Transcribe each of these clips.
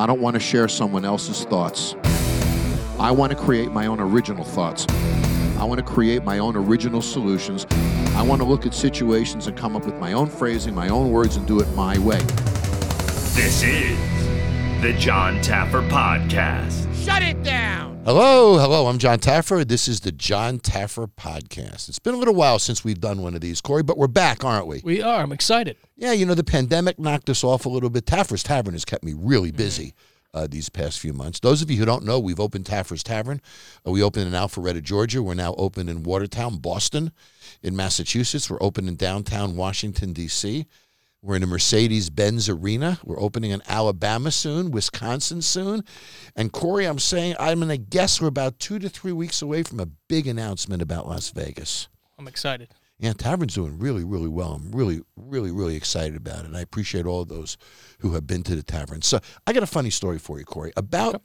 I don't want to share someone else's thoughts. I want to create my own original thoughts. I want to create my own original solutions. I want to look at situations and come up with my own phrasing, my own words, and do it my way. This is the Jon Taffer Podcast. Shut it down. Hello, hello. I'm Jon Taffer. This is the Jon Taffer Podcast. It's been a little while since we've done one of these, Corey, but we're back, aren't we? We are. I'm excited. Yeah, you know, the pandemic knocked us off a little bit. Taffer's Tavern has kept me really busy. Uh, these past few months. Those of you who don't know, we've opened Taffer's Tavern. Uh, we opened in Alpharetta, Georgia. We're now open in Watertown, Boston, in Massachusetts. We're open in downtown Washington, D.C. We're in a Mercedes Benz Arena. We're opening in Alabama soon, Wisconsin soon. And Corey, I'm saying, I'm going to guess we're about two to three weeks away from a big announcement about Las Vegas. I'm excited. Yeah, Tavern's doing really, really well. I'm really, really, really excited about it. And I appreciate all those who have been to the Tavern. So I got a funny story for you, Corey. About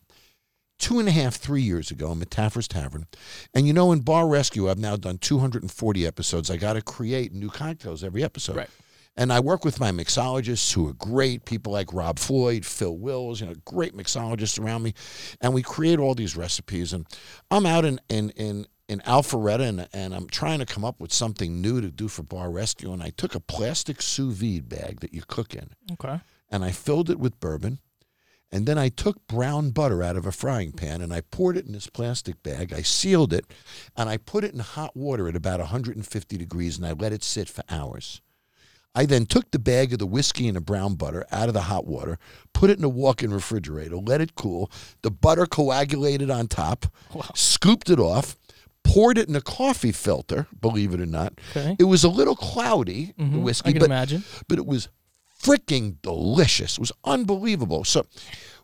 two and a half, three years ago, I'm at Taffer's Tavern. And you know, in Bar Rescue, I've now done 240 episodes. I got to create new cocktails every episode. Right. And I work with my mixologists who are great, people like Rob Floyd, Phil Wills, you know, great mixologists around me. And we create all these recipes. And I'm out in, in, in, in Alpharetta and, and I'm trying to come up with something new to do for Bar Rescue. And I took a plastic sous vide bag that you cook in Okay. and I filled it with bourbon. And then I took brown butter out of a frying pan and I poured it in this plastic bag. I sealed it and I put it in hot water at about 150 degrees and I let it sit for hours. I then took the bag of the whiskey and the brown butter out of the hot water, put it in a walk-in refrigerator, let it cool. The butter coagulated on top, wow. scooped it off, poured it in a coffee filter, believe it or not. Okay. It was a little cloudy, the Mhm. whiskey, I can but imagine. but it was freaking delicious. It was unbelievable. So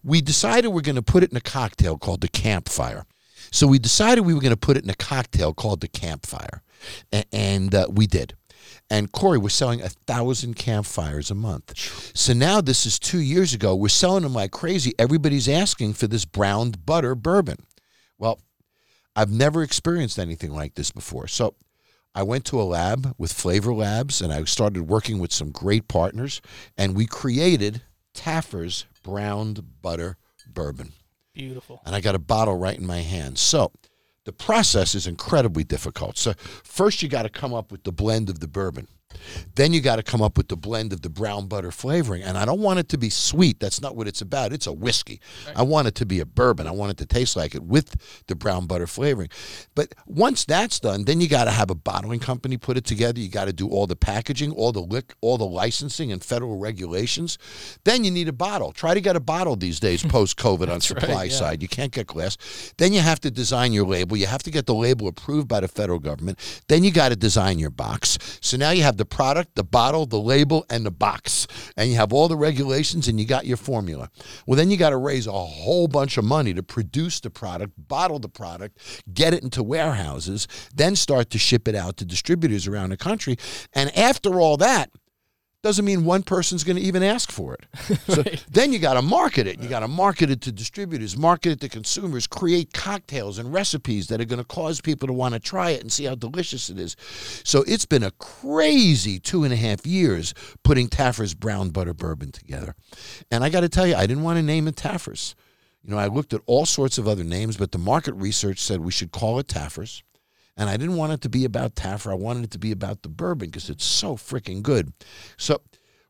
we decided we're going to put it in a cocktail called the Campfire. So we decided we were going to put it in a cocktail called the Campfire, A- and uh, we did. And Corey, we're selling a thousand campfires a month. So now this is two years ago. We're selling them like crazy. Everybody's asking for this browned butter bourbon. Well, I've never experienced anything like this before. So I went to a lab with Flavor Labs and I started working with some great partners and we created Taffer's browned butter bourbon. Beautiful. And I got a bottle right in my hand. So the process is incredibly difficult. So first you got to come up with the blend of the bourbon. Then you got to come up with the blend of the brown butter flavoring. And I don't want it to be sweet. That's not what it's about. It's a whiskey. I want it to be a bourbon. I want it to taste like it with the brown butter flavoring. But once that's done, then you got to have a bottling company put it together. You got to do all the packaging, all the lick, all the licensing and federal regulations. Then you need a bottle. Try to get a bottle these days post COVID on right, supply yeah. side. You can't get glass. Then you have to design your label. You have to get the label approved by the federal government. Then you got to design your box. So now you have the product, the bottle, the label, and the box. And you have all the regulations and you got your formula. Well, then you got to raise a whole bunch of money to produce the product, bottle the product, get it into warehouses, then start to ship it out to distributors around the country. And after all that, doesn't mean one person's going to even ask for it. So then you got to market it. You got to market it to distributors, market it to consumers, create cocktails and recipes that are going to cause people to want to try it and see how delicious it is. So it's been a crazy two and a half years putting Taffer's brown butter bourbon together. And I got to tell you, I didn't want to name it Taffer's. You know, I looked at all sorts of other names, but the market research said we should call it Taffer's. And I didn't want it to be about Taffer. I wanted it to be about the bourbon because it's so freaking good. So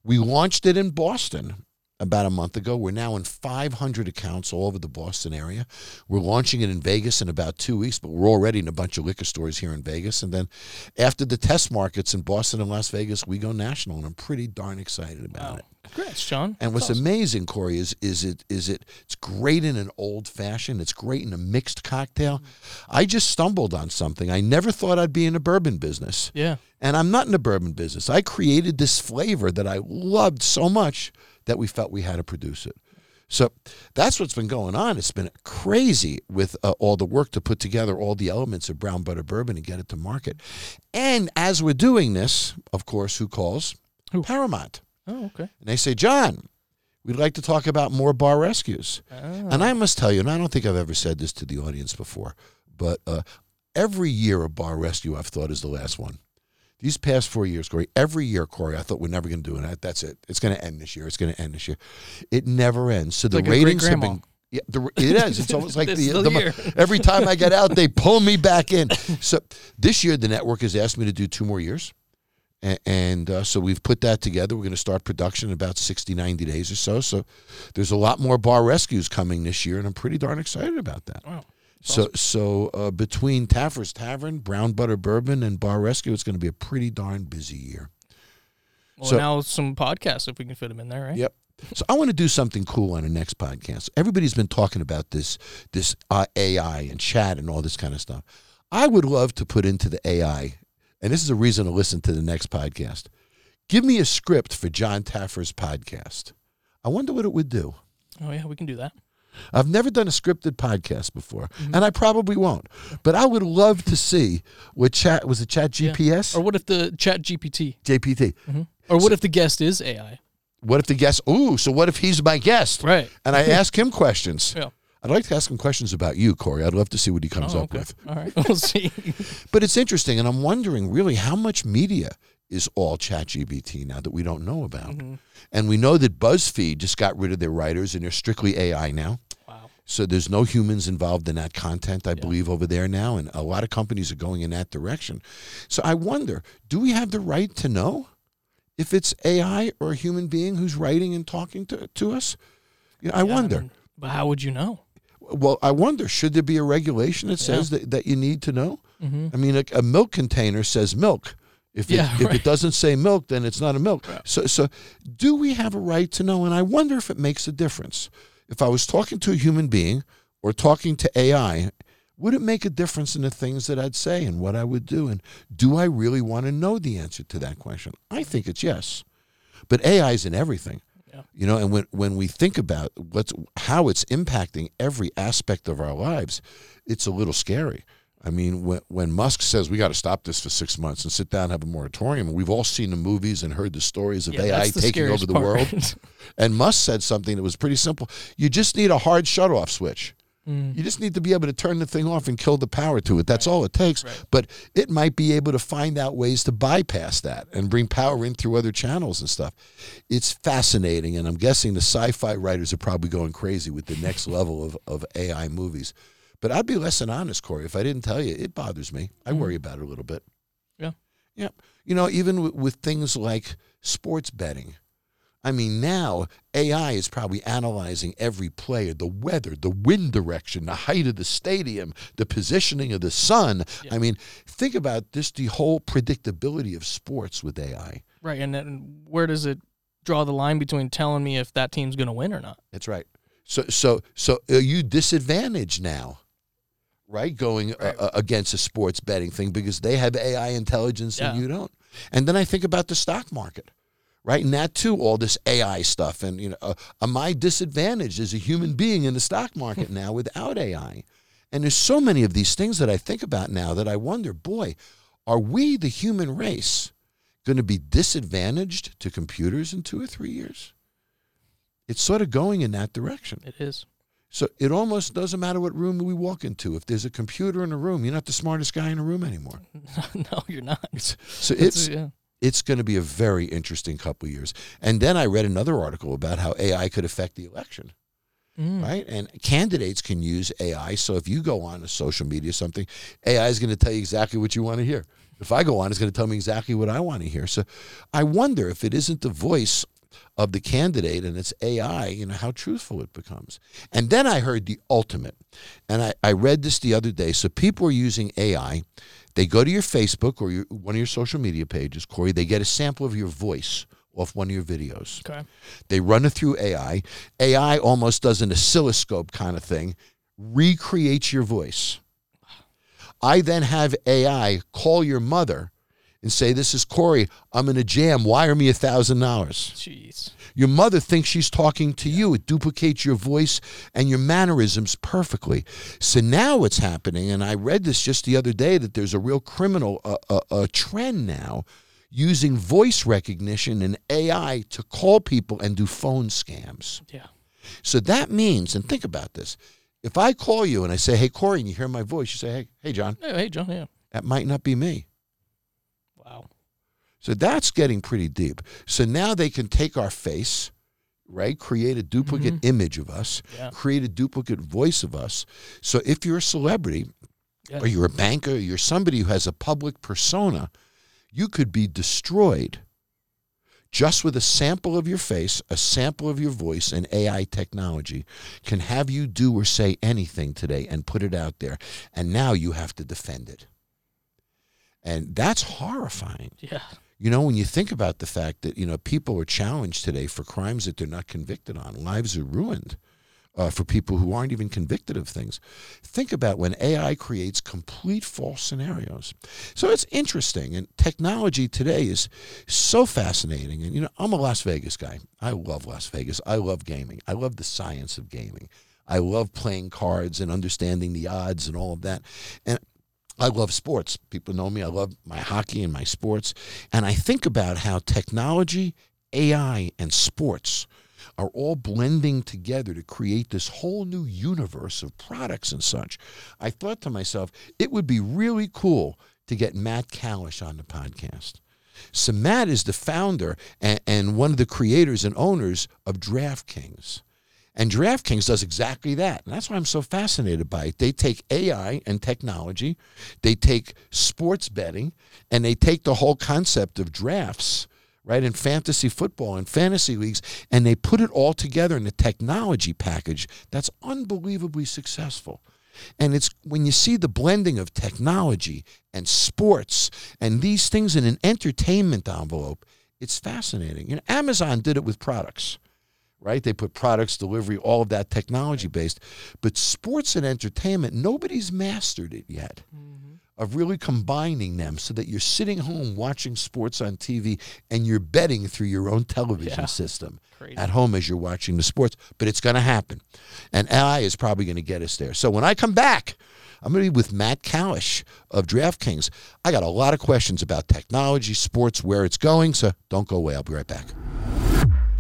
we launched it in Boston about a month ago. We're now in 500 accounts all over the Boston area. We're launching it in Vegas in about two weeks, but we're already in a bunch of liquor stores here in Vegas. And then after the test markets in Boston and Las Vegas, we go national. And I'm pretty darn excited about Wow. it. Congrats, Jon. And what's awesome. amazing, Corey, is is it is it it's great in an old fashioned. It's great in a mixed cocktail. Mm-hmm. I just stumbled on something. I never thought I'd be in a bourbon business, Yeah. and I'm not in the bourbon business. I created this flavor that I loved so much that we felt we had to produce it. So that's what's been going on. It's been crazy with uh, all the work to put together all the elements of brown butter bourbon and get it to market. And as we're doing this, of course, who calls? Who? Paramount. Oh, okay. And they say, Jon, we'd like to talk about more bar rescues. Ah. And I must tell you, and I don't think I've ever said this to the audience before, but uh, every year a bar rescue I've thought is the last one. These past four years, Corey, every year, Corey, I thought we're never going to do it. That's it. It's going to end this year. It's going to end this year. It never ends. So the like ratings have been. Yeah, the, it is. It's almost like the, the every time I get out, they pull me back in. So this year, the network has asked me to do two more years. A- And uh, so we've put that together. We're going to start production in about 60, 90 days or so. So there's a lot more bar rescues coming this year, and I'm pretty darn excited about that. Wow. So, so uh, between Taffer's Tavern, Brown Butter Bourbon, and Bar Rescue, it's going to be a pretty darn busy year. Well, So- now some podcasts if we can fit them in there, right? Yep. So I want to do something cool on the next podcast. Everybody's been talking about this, this uh, AI and chat and all this kind of stuff. I would love to put into the AI, and this is a reason to listen to the next podcast. Give me a script for Jon Taffer's podcast. I wonder what it would do. Oh yeah, we can do that. I've never done a scripted podcast before, mm-hmm. and I probably won't. But I would love to see what chat was it. Chat Yeah. GPS, Or what if the Chat GPT? JPT. Mm-hmm. Or what if the guest is AI? What if the guest? Ooh, so what if he's my guest? Right. And I ask him questions. Yeah. I'd like to ask him questions about you, Corey. I'd love to see what he comes Oh, up with. All right. We'll see. But it's interesting, and I'm wondering really how much media is all ChatGPT now that we don't know about. Mm-hmm. And we know that BuzzFeed just got rid of their writers and they're strictly AI now. wow. So there's no humans involved in that content, I believe, over there now. And a lot of companies are going in that direction. So I wonder do we have the right to know if it's AI or a human being who's writing and talking to, to us? You know, I Yeah, wonder. mean, but how would you know? Well, I wonder, should there be a regulation that says that, that you need to know? I mean, a, a milk container says milk. If. Yeah, it, if it doesn't say milk, then it's not a milk. So, so do we have a right to know? And I wonder if it makes a difference. If I was talking to a human being or talking to AI, would it make a difference in the things that I'd say and what I would do? And do I really want to know the answer to that question? I think it's yes. But AI is in everything. Yeah. You know, and when, when we think about what's how it's impacting every aspect of our lives, it's a little scary. I mean, when, when Musk says we got to stop this for six months and sit down and have a moratorium, we've all seen the movies and heard the stories of Yeah, AI taking over the part. world. And Musk said something that was pretty simple. You just need a hard shut off switch. Mm. You just need to be able to turn the thing off and kill the power to it. That's all it takes. But it might be able to find out ways to bypass that and bring power in through other channels and stuff. It's fascinating. And I'm guessing the sci fi writers are probably going crazy with the next level of, of AI movies. But I'd be less than honest, Corey, if I didn't tell you. It bothers me. I hmm. worry about it a little bit. Yeah. Yeah. You know, even with, with things like sports betting. I mean, now AI is probably analyzing every player, the weather, the wind direction, the height of the stadium, the positioning of the sun. I mean, think about this the whole predictability of sports with AI. Right. And then where does it draw the line between telling me if that team's going to win or not? That's right. So, so, so are you disadvantaged now, right? Going uh, uh, against a sports betting thing because they have AI intelligence and you don't. And then I think about the stock market, right? And that too, all this AI stuff. And you know, uh, am I disadvantaged as a human being in the stock market now without AI? And there's so many of these things that I think about now that I wonder, boy, are we the human race going to be disadvantaged to computers in two or three years? It's sort of going in that direction. It is. So it almost doesn't matter what room we walk into. If there's a computer in a room, you're not the smartest guy in a room anymore. no, you're not. So That's- it's yeah. it's going to be a very interesting couple of years. And then I read another article about how AI could affect the election. Mm. Right? And candidates can use AI. So if you go on a social media something, AI is going to tell you exactly what you want to hear. If I go on, it's going to tell me exactly what I want to hear. So I wonder if it isn't the voice of the candidate and it's AI, you know, how truthful it becomes. And then I heard the ultimate. And I, I read this the other day. So people are using AI. They go to your Facebook or your, one of your social media pages, Corey, they get a sample of your voice off one of your videos. Okay. They run it through AI. AI almost does an oscilloscope kind of thing, recreates your voice. I then have AI call your mother and say, This is Corey. I'm in a jam. Wire me a $1,000. Jeez. Your mother thinks she's talking to you. It duplicates your voice and your mannerisms perfectly. So now what's happening, and I read this just the other day, that there's a real criminal uh, uh, uh, trend now using voice recognition and AI to call people and do phone scams. Yeah. So that means, and think about this. If I call you and I say, "Hey Corey," and you hear my voice, you say, "Hey, hey Jon," Hey, hey, Jon. Yeah. that might not be me. So that's getting pretty deep. So now they can take our face, right? Create a duplicate mm-hmm. image of us, Yeah. create a duplicate voice of us. So if you're a celebrity Yeah. or you're a banker, or you're somebody who has a public persona, you could be destroyed just with a sample of your face, a sample of your voice, and AI technology can have you do or say anything today and put it out there. And now you have to defend it. And that's horrifying. Yeah. You know, when you think about the fact that, you know, people are challenged today for crimes that they're not convicted on, lives are ruined uh, for people who aren't even convicted of things. Think about when AI creates complete false scenarios. So it's interesting. And technology today is so fascinating. And, you know, I'm a Las Vegas guy. I love Las Vegas. I love gaming. I love the science of gaming. I love playing cards and understanding the odds and all of that. And I love sports. People know me. I love my hockey and my sports. And I think about how technology, AI, and sports are all blending together to create this whole new universe of products and such. I thought to myself, it would be really cool to get Matt Kalish on the podcast. So, Matt is the founder and, and one of the creators and owners of DraftKings. And DraftKings does exactly that. And that's why I'm so fascinated by it. They take AI and technology, they take sports betting, and they take the whole concept of drafts, right, in fantasy football and fantasy leagues, and they put it all together in a technology package that's unbelievably successful. And it's when you see the blending of technology and sports and these things in an entertainment envelope, it's fascinating. You know, Amazon did it with products right? They put products, delivery, all of that technology based. But sports and entertainment, nobody's mastered it yet mm-hmm. of really combining them so that you're sitting home watching sports on TV and you're betting through your own television Yeah. system Crazy. at home as you're watching the sports. But it's going to happen. And AI is probably going to get us there. So when I come back, I'm going to be with Matt Kalish of DraftKings. I got a lot of questions about technology, sports, where it's going. So don't go away. I'll be right back.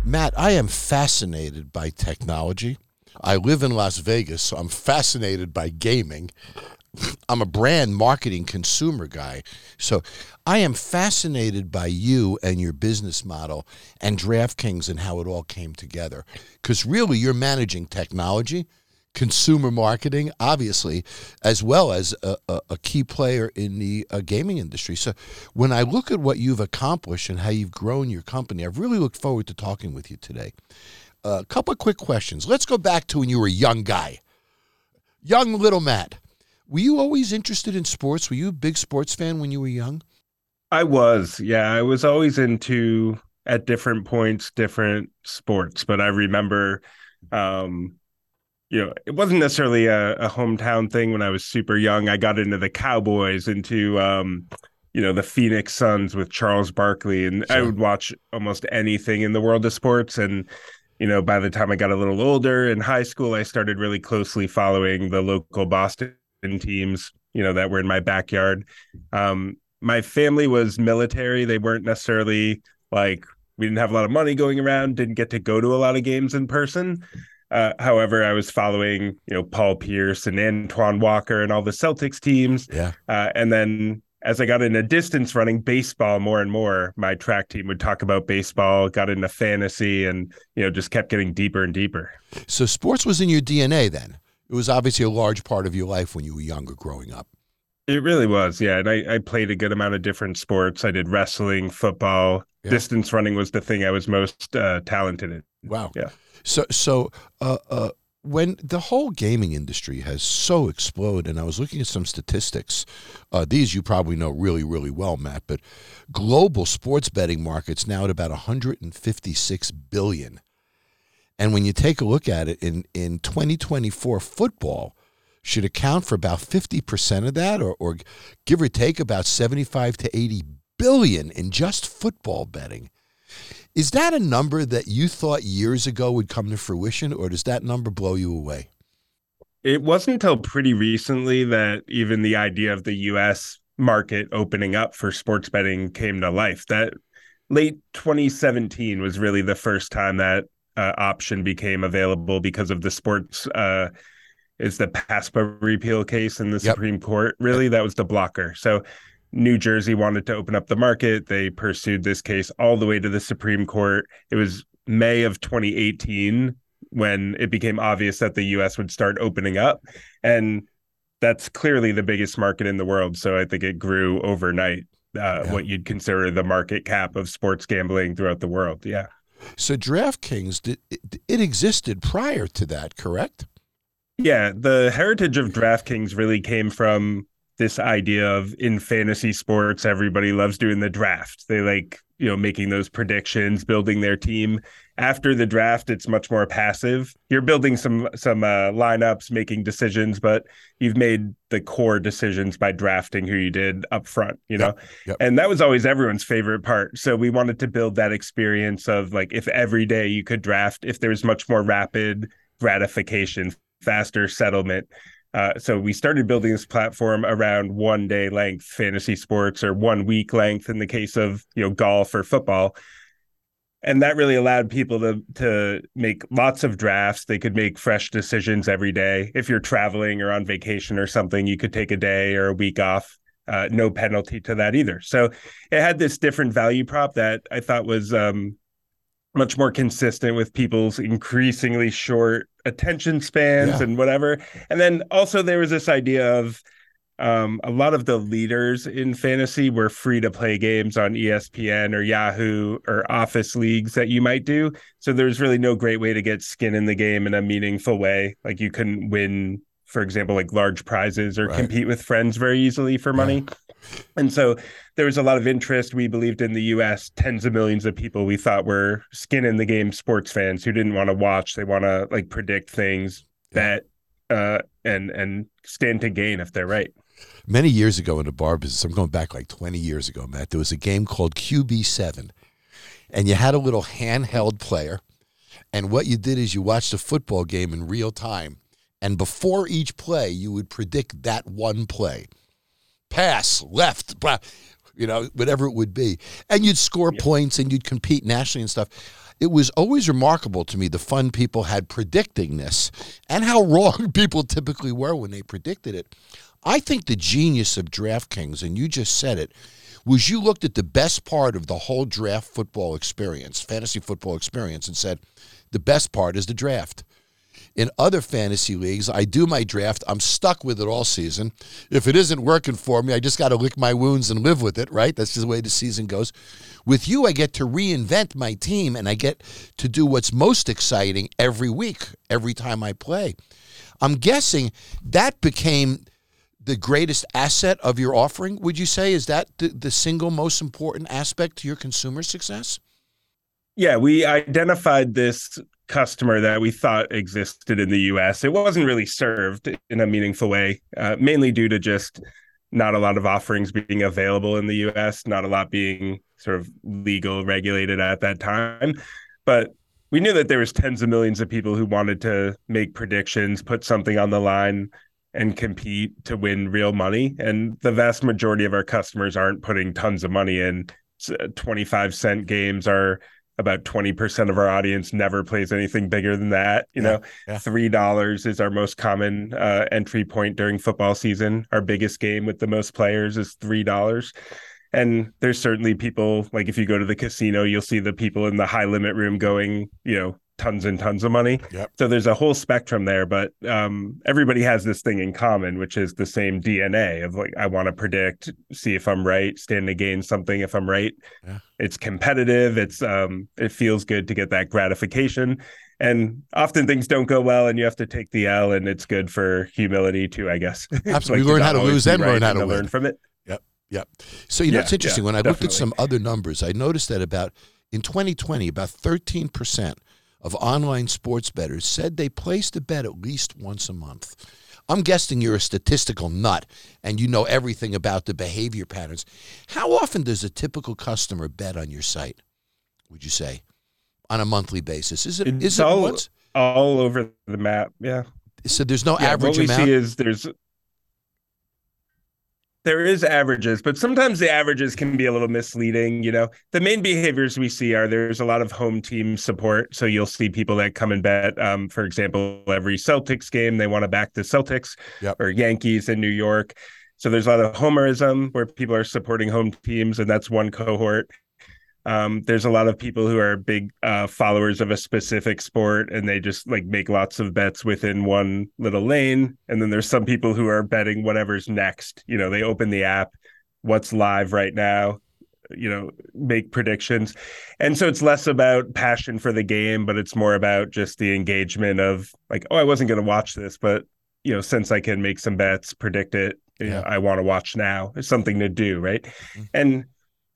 Matt, I am fascinated by technology. I live in Las Vegas, so I'm fascinated by gaming. I'm a brand marketing consumer guy. So I am fascinated by you and your business model and DraftKings and how it all came together. Because really, you're managing technology, consumer marketing, obviously, as well as a, a, a key player in the uh, gaming industry. So when I look at what you've accomplished and how you've grown your company, I've really looked forward to talking with you today. A couple of quick questions. Let's go back to when you were a young guy, young little Matt. Were you always interested in sports? Were you a big sports fan when you were young? I was, yeah, I was always into at different points different sports, but I remember um you know, it wasn't necessarily a, a hometown thing when I was super young. I got into the Cowboys, into um, you know, the Phoenix Suns with Charles Barkley, and I would watch almost anything in the world of sports. And you know, by the time I got a little older in high school, I started really closely following the local Boston teams, you know, that were in my backyard. Um, my family was military. They weren't necessarily like we didn't have a lot of money going around, didn't get to go to a lot of games in person. Uh, however, I was following, you know, Paul Pierce and Antoine Walker and all the Celtics teams. Yeah. Uh, and then as I got into distance running baseball more and more, my track team would talk about baseball, got into fantasy, and, you know, just kept getting deeper and deeper. So sports was in your DNA then. It was obviously a large part of your life when you were younger growing up. It really was, yeah. And I, I played a good amount of different sports. I did wrestling, football, Yeah. distance running was the thing I was most uh, talented in. Wow. Yeah. So so uh, uh, when the whole gaming industry has so exploded, and I was looking at some statistics. Uh, these you probably know really really well, Matt. But global sports betting markets now at about 156 billion. And when you take a look at it in in 2024, football should account for about 50% of that, or, or give or take about 75 to 80 billion in just football betting. Is that a number that you thought years ago would come to fruition, or does that number blow you away? It wasn't until pretty recently that even the idea of the US market opening up for sports betting came to life. That late 2017 was really the first time that uh, option became available because of the sports uh is the PASPA repeal case in the Yep. Supreme Court. Really, that was the blocker. So New Jersey wanted to open up the market. They pursued this case all the way to the Supreme Court. It was May of 2018 when it became obvious that the US would start opening up. And that's clearly the biggest market in the world. So I think it grew overnight, uh, yeah. what you'd consider the market cap of sports gambling throughout the world. Yeah. So DraftKings, did it existed prior to that, correct? Yeah, the heritage of DraftKings really came from this idea of in fantasy sports, everybody loves doing the draft. They like, you know, making those predictions, building their team. After the draft, it's much more passive. You're building some some uh, lineups, making decisions, but you've made the core decisions by drafting who you did up front, you know. Yep, yep. And that was always everyone's favorite part. So we wanted to build that experience of like if every day you could draft, if there's much more rapid gratification faster settlement. Uh, so we started building this platform around one day length fantasy sports or one week length in the case of you know golf or football. And that really allowed people to to make lots of drafts. They could make fresh decisions every day. If you're traveling or on vacation or something you could take a day or a week off. Uh, no penalty to that either. So it had this different value prop that i thought was um, much more consistent with people's increasingly short attention spans yeah. and whatever. And then also there was this idea of um, a lot of the leaders in fantasy were free to play games on ESPN or Yahoo or Office leagues that you might do. So there's really no great way to get skin in the game in a meaningful way. Like you couldn't win, for example, like large prizes or right. compete with friends very easily for money. Yeah. And so there was a lot of interest. We believed in the US, tens of millions of people we thought were skin in the game sports fans who didn't want to watch. They want to like predict things, bet, uh, and and stand to gain if they're right. Many years ago in the bar business, I'm going back like 20 years ago, Matt, there was a game called QB7. And you had a little handheld player. And what you did is you watched a football game in real time. And before each play, you would predict that one play pass, left, you know, whatever it would be. And you'd score points and you'd compete nationally and stuff. It was always remarkable to me the fun people had predicting this and how wrong people typically were when they predicted it. I think the genius of DraftKings, and you just said it, was you looked at the best part of the whole draft football experience, fantasy football experience, and said, the best part is the draft. In other fantasy leagues, I do my draft. I'm stuck with it all season. If it isn't working for me, I just got to lick my wounds and live with it, right? That's the way the season goes. With you, I get to reinvent my team and I get to do what's most exciting every week, every time I play. I'm guessing that became the greatest asset of your offering, would you say? Is that the, the single most important aspect to your consumer success? Yeah, we identified this customer that we thought existed in the US. It wasn't really served in a meaningful way, uh, mainly due to just not a lot of offerings being available in the US, not a lot being sort of legal regulated at that time. But we knew that there was tens of millions of people who wanted to make predictions, put something on the line and compete to win real money. And the vast majority of our customers aren't putting tons of money in. 25 cent games are about 20% of our audience never plays anything bigger than that you yeah, know? yeah. three dollars is our most common uh, entry point during football season. Our biggest game with the most players is three dollars. And there's certainly people like if you go to the casino you'll see the people in the high limit room going you know tons and tons of money. Yep. So there's a whole spectrum there, but um, everybody has this thing in common, which is the same DNA of like I want to predict, see if I'm right, stand to gain something if I'm right. Yeah. It's competitive. It's um, it feels good to get that gratification. And often things don't go well, and you have to take the L, and it's good for humility too, I guess. Absolutely, like learn how to lose and right learn how to, learn from it. Yep, yep. So you know, it's interesting. Yeah, when I definitely. looked at some other numbers, I noticed that about in 2020, about 13 percent of online sports bettors said they placed a bet at least once a month. I'm guessing you're a statistical nut and you know everything about the behavior patterns. How often does a typical customer bet on your site, would you say, on a monthly basis? Is it it's is it all, once? all over the map? Yeah. So there's no yeah, average what we amount. See is there's there is averages, but sometimes the averages can be a little misleading. You know, the main behaviors we see are there's a lot of home team support. So you'll see people that come and bet. Um, for example, every Celtics game, they want to back the Celtics yep. or Yankees in New York. So there's a lot of homerism where people are supporting home teams, and that's one cohort. Um, there's a lot of people who are big uh, followers of a specific sport and they just like make lots of bets within one little lane. And then there's some people who are betting whatever's next. You know, they open the app, what's live right now, you know, make predictions. And so it's less about passion for the game, but it's more about just the engagement of like, oh, I wasn't going to watch this, but you know, since I can make some bets, predict it, you Yeah. know, I want to watch now. It's something to do, right? Mhm. And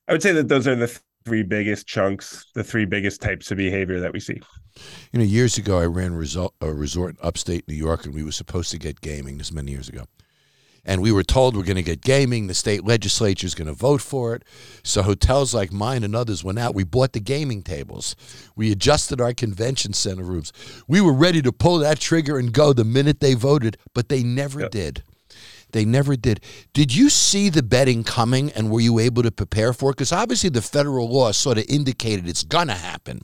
I would say that those are the three biggest chunks, the three biggest types of behavior that we see. You know, years ago, I ran result, a resort in upstate New York, and we were supposed to get gaming. This many years ago, and we were told we're going to get gaming. The state legislature is going to vote for it. So hotels like mine and others went out. We bought the gaming tables. We adjusted our convention center rooms. We were ready to pull that trigger and go the minute they voted, but they never Yep. did. They never did. Did you see the betting coming, and were you able to prepare for it? Because obviously, the federal law sort of indicated it's going to happen.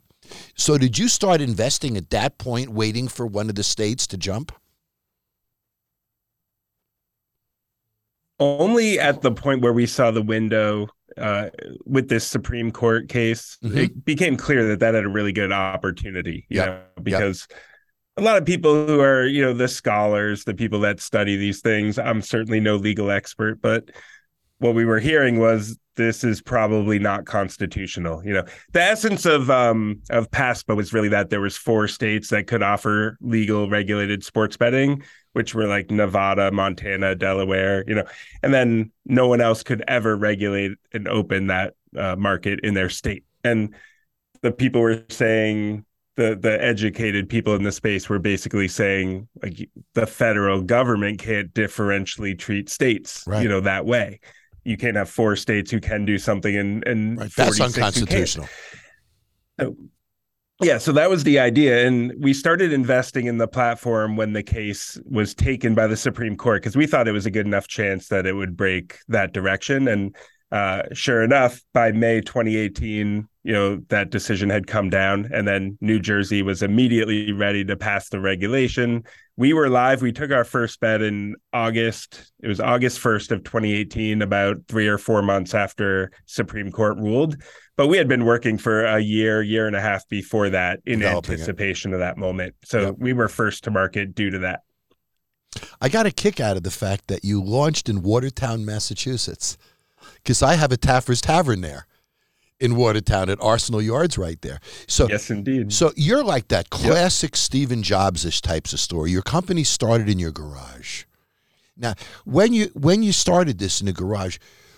So did you start investing at that point, waiting for one of the states to jump? Only at the point where we saw the window uh, with this Supreme Court case, Mhm. it became clear that that had a really good opportunity. You Yep. know, because a lot of people who are, you know, the scholars, the people that study these things, I'm certainly no legal expert, but what we were hearing was this is probably not constitutional. You know, the essence of um of PASPA was really that there was four states that could offer legal regulated sports betting, which were like Nevada, Montana, Delaware, you know, and then no one else could ever regulate and open that uh, market in their state. And the people were saying the the educated people in the space were basically saying like the federal government can't differentially treat states, Right. you know, that way. You can't have four states who can do something and and Right. That's 46 who unconstitutional. Yeah, so that was the idea. And we started investing in the platform when the case was taken by the Supreme Court because we thought it was a good enough chance that it would break that direction. And uh, sure enough, by May 2018, you know, that decision had come down. And then New Jersey was immediately ready to pass the regulation. We were live. We took our first bet in August. It was August 1st of 2018, about three or four months after Supreme Court ruled but we had been working for a year, year and a half before that in Developing it. anticipation of that moment. So Yep. we were first to market due to that. I got a kick out of the fact that you launched in Watertown, Massachusetts, because I have a Taffer's Tavern there in Watertown at Arsenal Yards right there. So yes, indeed. So you're like that classic Stephen Jobs-ish types of story. Your company started in your garage. Now, when you when you started this in the garage,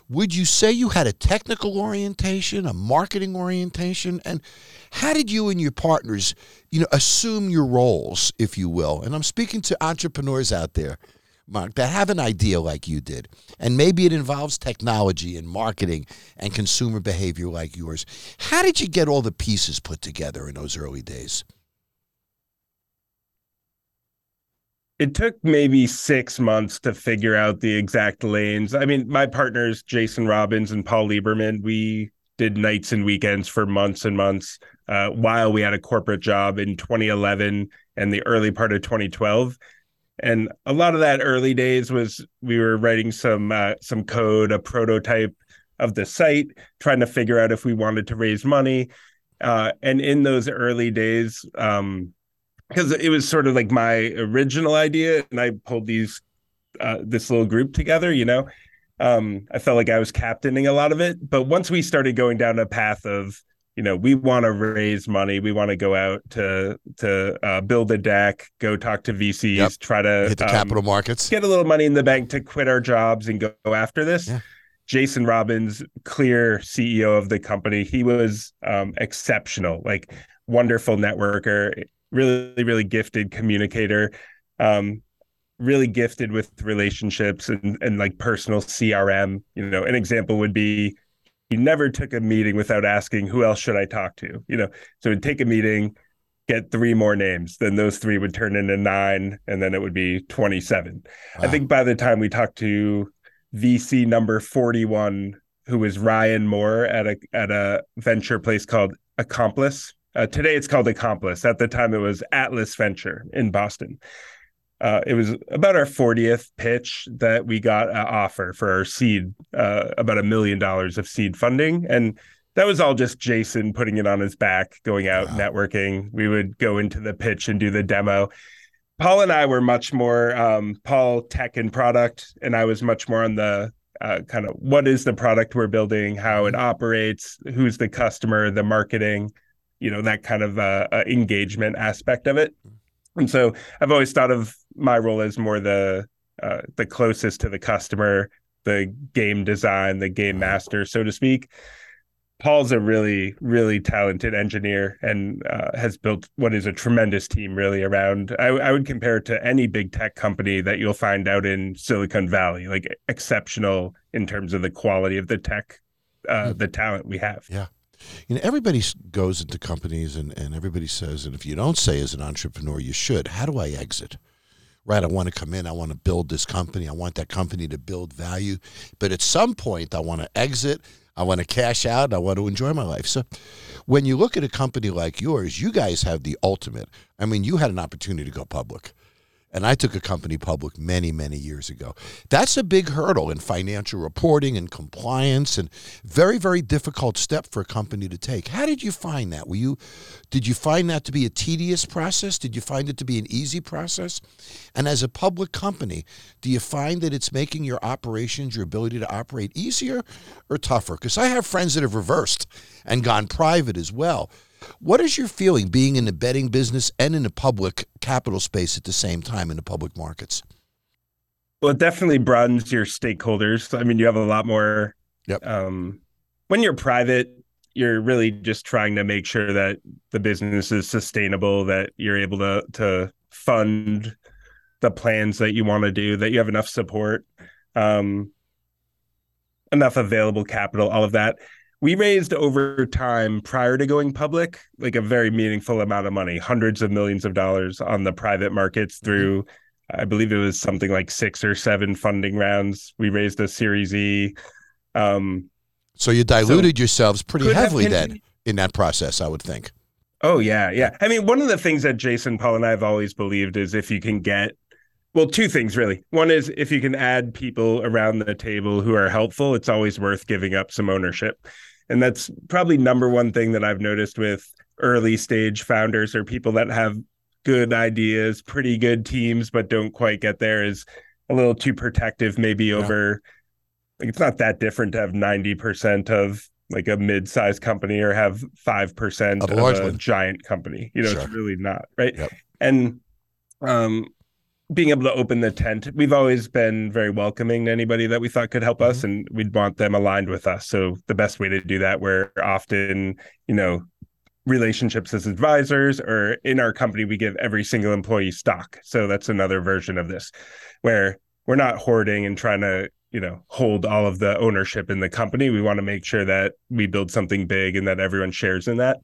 would you say you had a technical orientation, a marketing orientation, and how did you and your partners, you know, assume your roles, if you will? And I'm speaking to entrepreneurs out there, Mark, that have an idea like you did, and maybe it involves technology and marketing and consumer behavior like yours. How did you get all the pieces put together in those early days? it took maybe six months to figure out the exact lanes. I mean, my partners, Jason Robbins and Paul Liberman, we did nights and weekends for months and months uh, while we had a corporate job in 2011 and the early part of 2012. And a lot of that early days was we were writing some uh, some code, a prototype of the site, trying to figure out if we wanted to raise money. Uh, and in those early days, um, because it was sort of like my original idea and i pulled these uh, this little group together you know um, i felt like i was captaining a lot of it but once we started going down a path of you know we want to raise money we want to go out to to uh, build a deck go talk to vcs Yep. try to Hit the um, capital markets. get a little money in the bank to quit our jobs and go after this. Yeah. Jason Robbins, clear CEO of the company, he was um, exceptional, like wonderful networker, really, really gifted communicator, um, really gifted with relationships and, and like personal CRM. You know, an example would be he never took a meeting without asking who else should I talk to. You know, so he'd take a meeting, get three more names, then those three would turn into nine, and then it would be twenty-seven. I think by the time we talked to VC number 41, who was Ryan Moore at a at a venture place called Accomplice. Uh, today it's called Accomplice. At the time it was Atlas Venture in Boston. Uh, it was about our 40th pitch that we got an offer for our seed, uh, about a million dollars of seed funding. And that was all just Jason putting it on his back, going out wow. networking. We would go into the pitch and do the demo. Paul and I were much more um, Paul tech and product, and I was much more on the uh, kind of what is the product we're building, how it operates, who's the customer, the marketing, you know, that kind of uh, uh engagement aspect of it. And so I've always thought of my role as more the uh, the closest to the customer, the game design, the game master, so to speak. Paul's a really, really talented engineer and uh, has built what is a tremendous team really around. I, I, would compare it to any big tech company that you'll find out in Silicon Valley, like exceptional in terms of the quality of the tech, uh, mm. the talent we have. Yeah. You know, everybody goes into companies and, and everybody says, and if you don't say as an entrepreneur, you should, how do I exit? Right, I want to come in, I want to build this company, I want that company to build value. But at some point, I want to exit, I want to cash out, I want to enjoy my life. So when you look at a company like yours, you guys have the ultimate. I mean, you had an opportunity to go public and I took a company public many, many years ago. That's a big hurdle in financial reporting and compliance, and very, very difficult step for a company to take. How did you find that? Were you, did you find that to be a tedious process? Did you find it to be an easy process? And as a public company, do you find that it's making your operations, your ability to operate easier or tougher? Because I have friends that have reversed and gone private as well. What is your feeling being in the betting business and in the public capital space at the same time in the public markets? Well, it definitely broadens your stakeholders. I mean, you have a lot more. Yep. Um, when you're private, you're really just trying to make sure that the business is sustainable, that you're able to to fund the plans that you want to do, that you have enough support, um, enough available capital, all of that we raised over time prior to going public like a very meaningful amount of money hundreds of millions of dollars on the private markets mm-hmm. through i believe it was something like six or seven funding rounds. We raised a series e um, so you diluted so yourselves pretty heavily then in that process i would think. Oh yeah yeah. I mean one of the things that jason paul and i have always believed is if you can get well two things really. One is if you can add people around the table who are helpful it's always worth giving up some ownership and that's probably number one thing that I've noticed with early stage founders or people that have good ideas, pretty good teams, but don't quite get there is a little too protective, maybe yeah. over like it's not that different to have 90% of like a mid-sized company or have 5% of, of a, giant company. You know, sure. it's really not, right? Yep. And um being able to open the tent, we've always been very welcoming to anybody that we thought could help mm-hmm. us, and we'd want them aligned with us. So the best way to do that, we're often, you know, relationships as advisors, or in our company, we give every single employee stock. So that's another version of this, where we're not hoarding and trying to, you know, hold all of the ownership in the company. We want to make sure that we build something big and that everyone shares in that.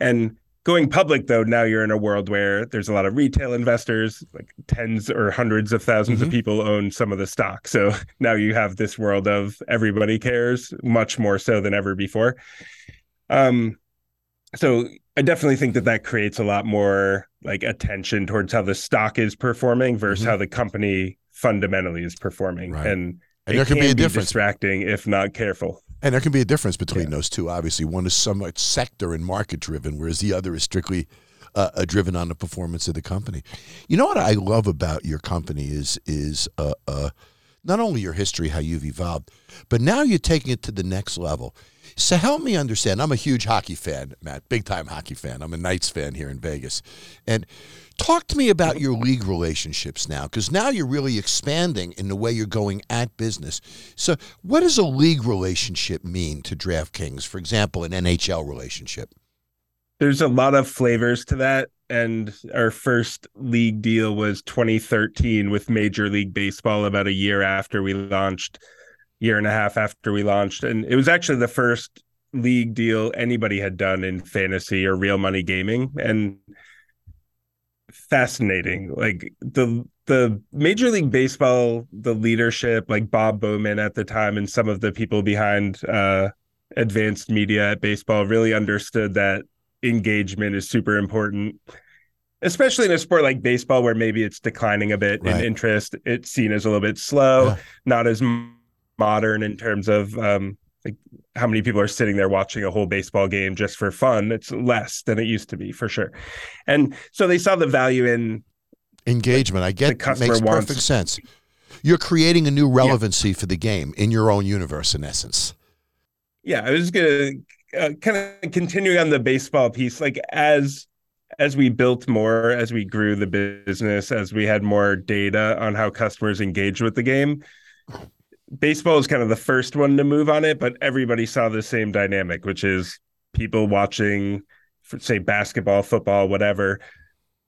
And going public though now you're in a world where there's a lot of retail investors like tens or hundreds of 1000s mm-hmm. of people own some of the stock so now you have this world of everybody cares much more so than ever before um so i definitely think that that creates a lot more like attention towards how the stock is performing versus mm-hmm. how the company fundamentally is performing right. and and there can, can be a be difference distracting if not careful and there can be a difference between yeah. those two. Obviously, one is somewhat sector and market driven, whereas the other is strictly uh, uh, driven on the performance of the company. You know what I love about your company is is uh, uh, not only your history, how you've evolved, but now you're taking it to the next level. So help me understand. I'm a huge hockey fan, Matt, big time hockey fan. I'm a Knights fan here in Vegas, and Talk to me about your league relationships now, because now you're really expanding in the way you're going at business. So, what does a league relationship mean to DraftKings? For example, an NHL relationship. There's a lot of flavors to that. And our first league deal was 2013 with Major League Baseball, about a year after we launched, year and a half after we launched. And it was actually the first league deal anybody had done in fantasy or real money gaming. And fascinating. Like the the Major League Baseball, the leadership, like Bob Bowman at the time, and some of the people behind uh, advanced media at baseball really understood that engagement is super important. especially in a sport like baseball where maybe it's declining a bit Right. in interest. It's seen as a little bit slow, Yeah. not as modern in terms of um, like how many people are sitting there watching a whole baseball game just for fun. It's less than it used to be for sure. And so they saw the value in Engagement. I The get customer makes wants- perfect sense. You're creating a new relevancy for the game in your own universe, in essence. yeah, I was gonna uh, kind of continuing on the baseball piece, like as as we built more, as we grew the business, as we had more data on how customers engage with the game. Baseball is kind of the first one to move on it, but everybody saw the same dynamic, which is people watching, say, basketball, football, whatever.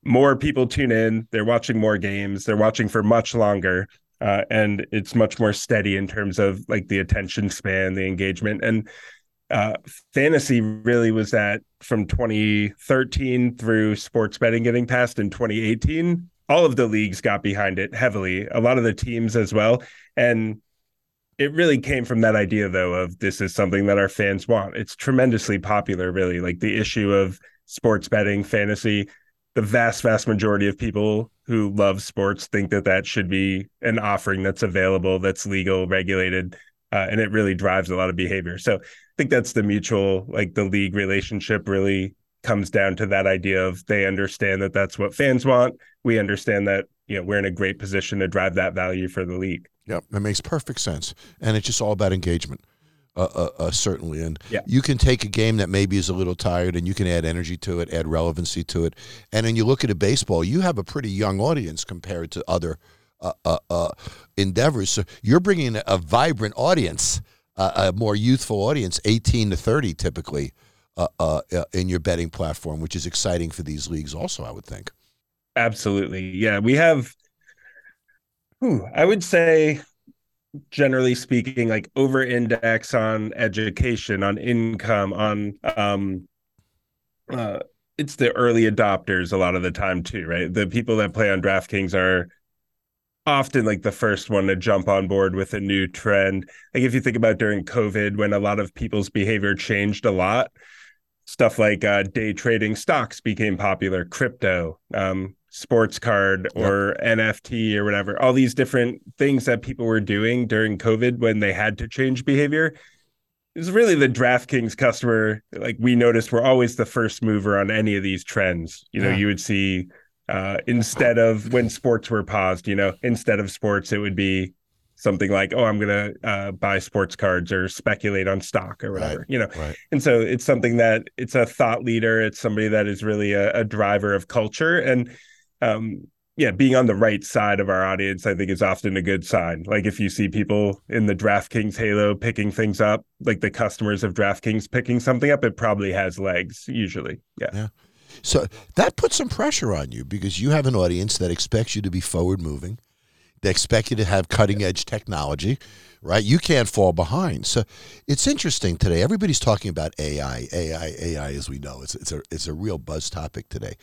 More people tune in. They're watching more games. They're watching for much longer, uh, and it's much more steady in terms of like the attention span, the engagement, and uh, fantasy really was that from 2013 through sports betting getting passed in 2018. All of the leagues got behind it heavily, a lot of the teams as well. And it really came from that idea, though, of this is something that our fans want. It's tremendously popular, really. Like the issue of sports betting, fantasy, the vast, vast majority of people who love sports think that that should be an offering that's available, that's legal, regulated, uh, and it really drives a lot of behavior. So I think that's the mutual, like the league relationship really comes down to that idea of they understand that that's what fans want. We understand that, you know, we're in a great position to drive that value for the league. Yep, that makes perfect sense, and it's just all about engagement, uh, uh, uh, certainly. And Yeah. you can take a game that maybe is a little tired, and you can add energy to it, add relevancy to it. And then you look at a baseball, you have a pretty young audience compared to other uh, uh, uh, endeavors. So you're bringing a vibrant audience, uh, a more youthful audience, 18 to 30 typically, uh, uh, uh, in your betting platform, which is exciting for these leagues. Also, I would think. Absolutely. Yeah. We have, whew, I would say, generally speaking, like over index on education, on income, on, um, uh, it's the early adopters a lot of the time too, right? The people that play on DraftKings are often like the first one to jump on board with a new trend. Like if you think about during COVID when a lot of people's behavior changed a lot, stuff like uh, day trading stocks became popular, crypto, um, sports card or NFT or whatever, all these different things that people were doing during COVID when they had to change behavior. It's really the DraftKings customer. Like we noticed, we're always the first mover on any of these trends. You know, Yeah. you would see uh, instead of when sports were paused, you know, instead of sports, it would be something like, oh, I'm going to uh, buy sports cards or speculate on stock or whatever, you know. Right. And so it's something that it's a thought leader. It's somebody that is really a, a driver of culture. And um, yeah, being on the right side of our audience, I think is often a good sign. Like if you see people in the DraftKings halo picking things up, like the customers of DraftKings picking something up, it probably has legs usually. Yeah. So that puts some pressure on you because you have an audience that expects you to be forward moving. They expect you to have cutting edge technology, right? You can't fall behind. So it's interesting today. Everybody's talking about AI, AI, AI, as we know. It's, it's, a, it's a real buzz topic today.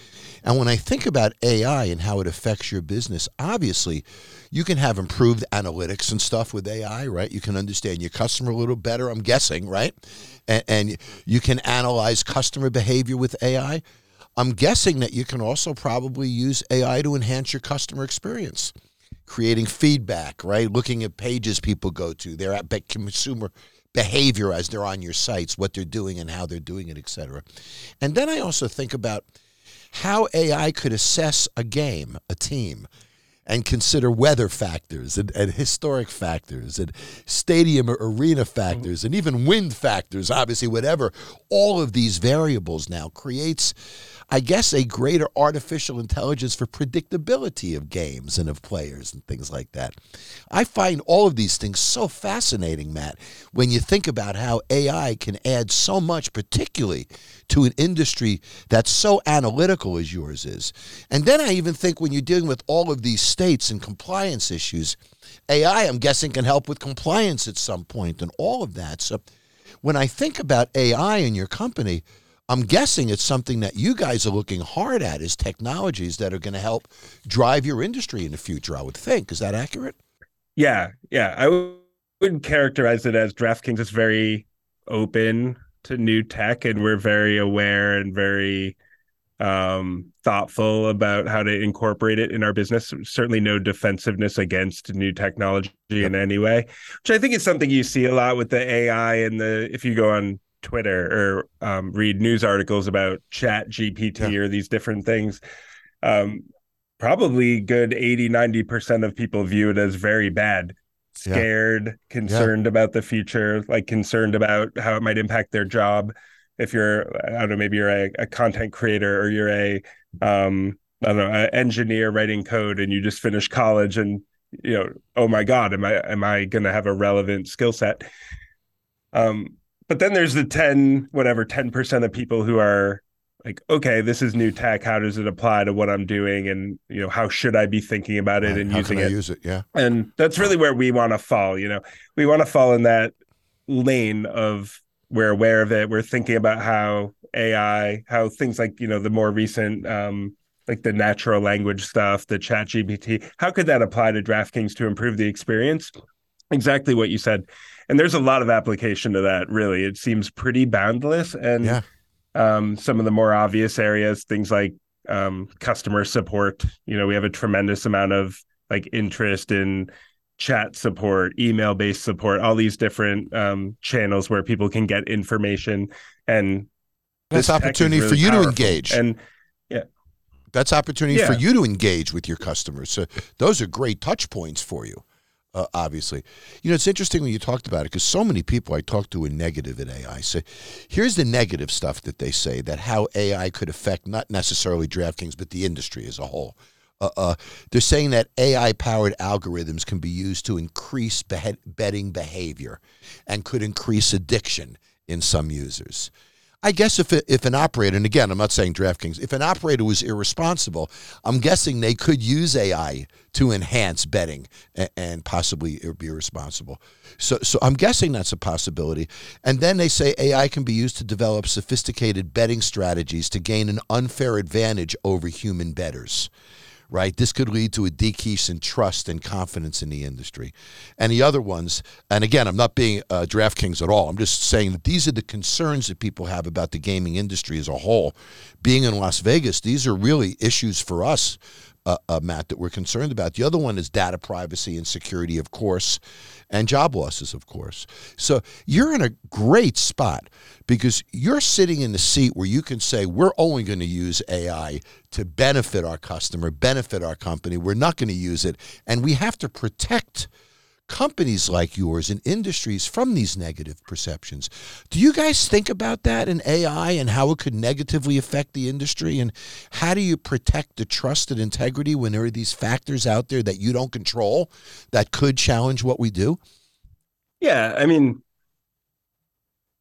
And when I think about AI and how it affects your business, obviously you can have improved analytics and stuff with AI, right? You can understand your customer a little better, I'm guessing, right? And, and you can analyze customer behavior with AI. I'm guessing that you can also probably use AI to enhance your customer experience, creating feedback, right? Looking at pages people go to, their consumer behavior as they're on your sites, what they're doing and how they're doing it, et cetera. And then I also think about how AI could assess a game, a team, and consider weather factors and, and historic factors and stadium or arena factors and even wind factors, obviously, whatever. All of these variables now creates, I guess, a greater artificial intelligence for predictability of games and of players and things like that. I find all of these things so fascinating, Matt, when you think about how AI can add so much, particularly to an industry that's so analytical as yours is. And then I even think when you're dealing with all of these states and compliance issues, AI, I'm guessing, can help with compliance at some point and all of that. So when I think about AI in your company, I'm guessing it's something that you guys are looking hard at is technologies that are going to help drive your industry in the future, I would think. Is that accurate? Yeah. Yeah. I would- would characterize it as DraftKings is very open to new tech and we're very aware and very um, thoughtful about how to incorporate it in our business. Certainly, no defensiveness against new technology in any way, which I think is something you see a lot with the AI and the. If you go on Twitter or um, read news articles about Chat GPT Yeah. or these different things, um, probably good 80, 90% of people view it as very bad. Yeah. Scared, concerned about the future, like concerned about how it might impact their job. If you're, I don't know, maybe you're a, a content creator or you're a, um, I don't know, an engineer writing code and you just finished college and you know, oh my God, am I am I gonna have a relevant skill set? Um, but then there's the 10, whatever, 10% of people who are like, okay, this is new tech. How does it apply to what I'm doing? And, you know, how should I be thinking about it and How using can I it? use it? Yeah. And that's really where we want to fall. You know, we want to fall in that lane of we're aware of it. We're thinking about how AI, how things like, you know, the more recent, um, like the natural language stuff, the chat GPT, how could that apply to DraftKings to improve the experience? Exactly what you said. And there's a lot of application to that, really. It seems pretty boundless. And Yeah. um, some of the more obvious areas, things like um, customer support. You know, we have a tremendous amount of like interest in chat support, email based support, all these different um, channels where people can get information. And That's this opportunity for really you to engage. And That's opportunity for you to engage with your customers. So those are great touch points for you. Uh, obviously, you know it's interesting when you talked about it because so many people I talk to are negative at AI. So here's the negative stuff that they say that how AI could affect not necessarily DraftKings but the industry as a whole. Uh, uh, they're saying that AI powered algorithms can be used to increase betting behavior and could increase addiction in some users. I guess if it, if an operator, and again, I'm not saying DraftKings, if an operator was irresponsible, I'm guessing they could use AI to enhance betting and, and possibly be irresponsible. So, so I'm guessing that's a possibility. And then they say AI can be used to develop sophisticated betting strategies to gain an unfair advantage over human bettors right? This could lead to a decrease in trust and confidence in the industry. And the other ones, and again, I'm not being uh, DraftKings at all. I'm just saying that these are the concerns that people have about the gaming industry as a whole. Being in Las Vegas, these are really issues for us. Uh, uh, Matt, that we're concerned about. The other one is data privacy and security, of course, and job losses, of course. So you're in a great spot because you're sitting in the seat where you can say, we're only going to use AI to benefit our customer, benefit our company. We're not going to use it. And we have to protect companies like yours and industries from these negative perceptions. Do you guys think about that in AI and how it could negatively affect the industry? And how do you protect the trust and integrity when there are these factors out there that you don't control that could challenge what we do? yeah, I mean,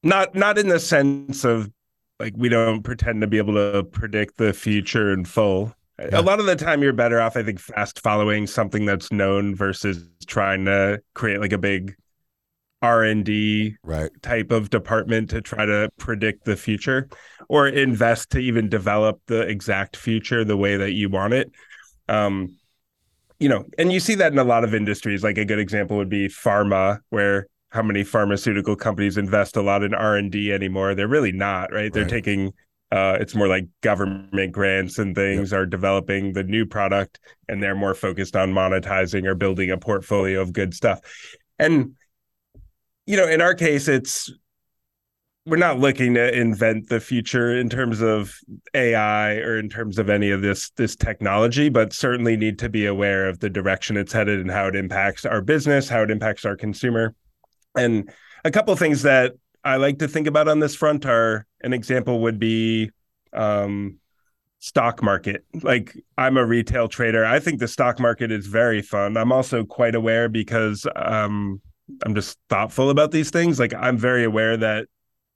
not not in the sense of like we don't pretend to be able to predict the future in full. Yeah. A lot of the time, you're better off, I think, fast following something that's known versus trying to create like a big R and D Right. type of department to try to predict the future or invest to even develop the exact future the way that you want it. Um, you know, and you see that in a lot of industries. Like a good example would be pharma, where how many pharmaceutical companies invest a lot in R and D anymore? They're really not, right? They're Right. taking uh, it's more like government grants and things are developing the new product, and they're more focused on monetizing or building a portfolio of good stuff. And you know, in our case, it's we're not looking to invent the future in terms of AI or in terms of any of this this technology, but certainly need to be aware of the direction it's headed and how it impacts our business, how it impacts our consumer. And a couple of things that I like to think about on this front are an example would be um, stock market. Like I'm a retail trader. I think the stock market is very fun. I'm also quite aware because um, I'm just thoughtful about these things. Like I'm very aware that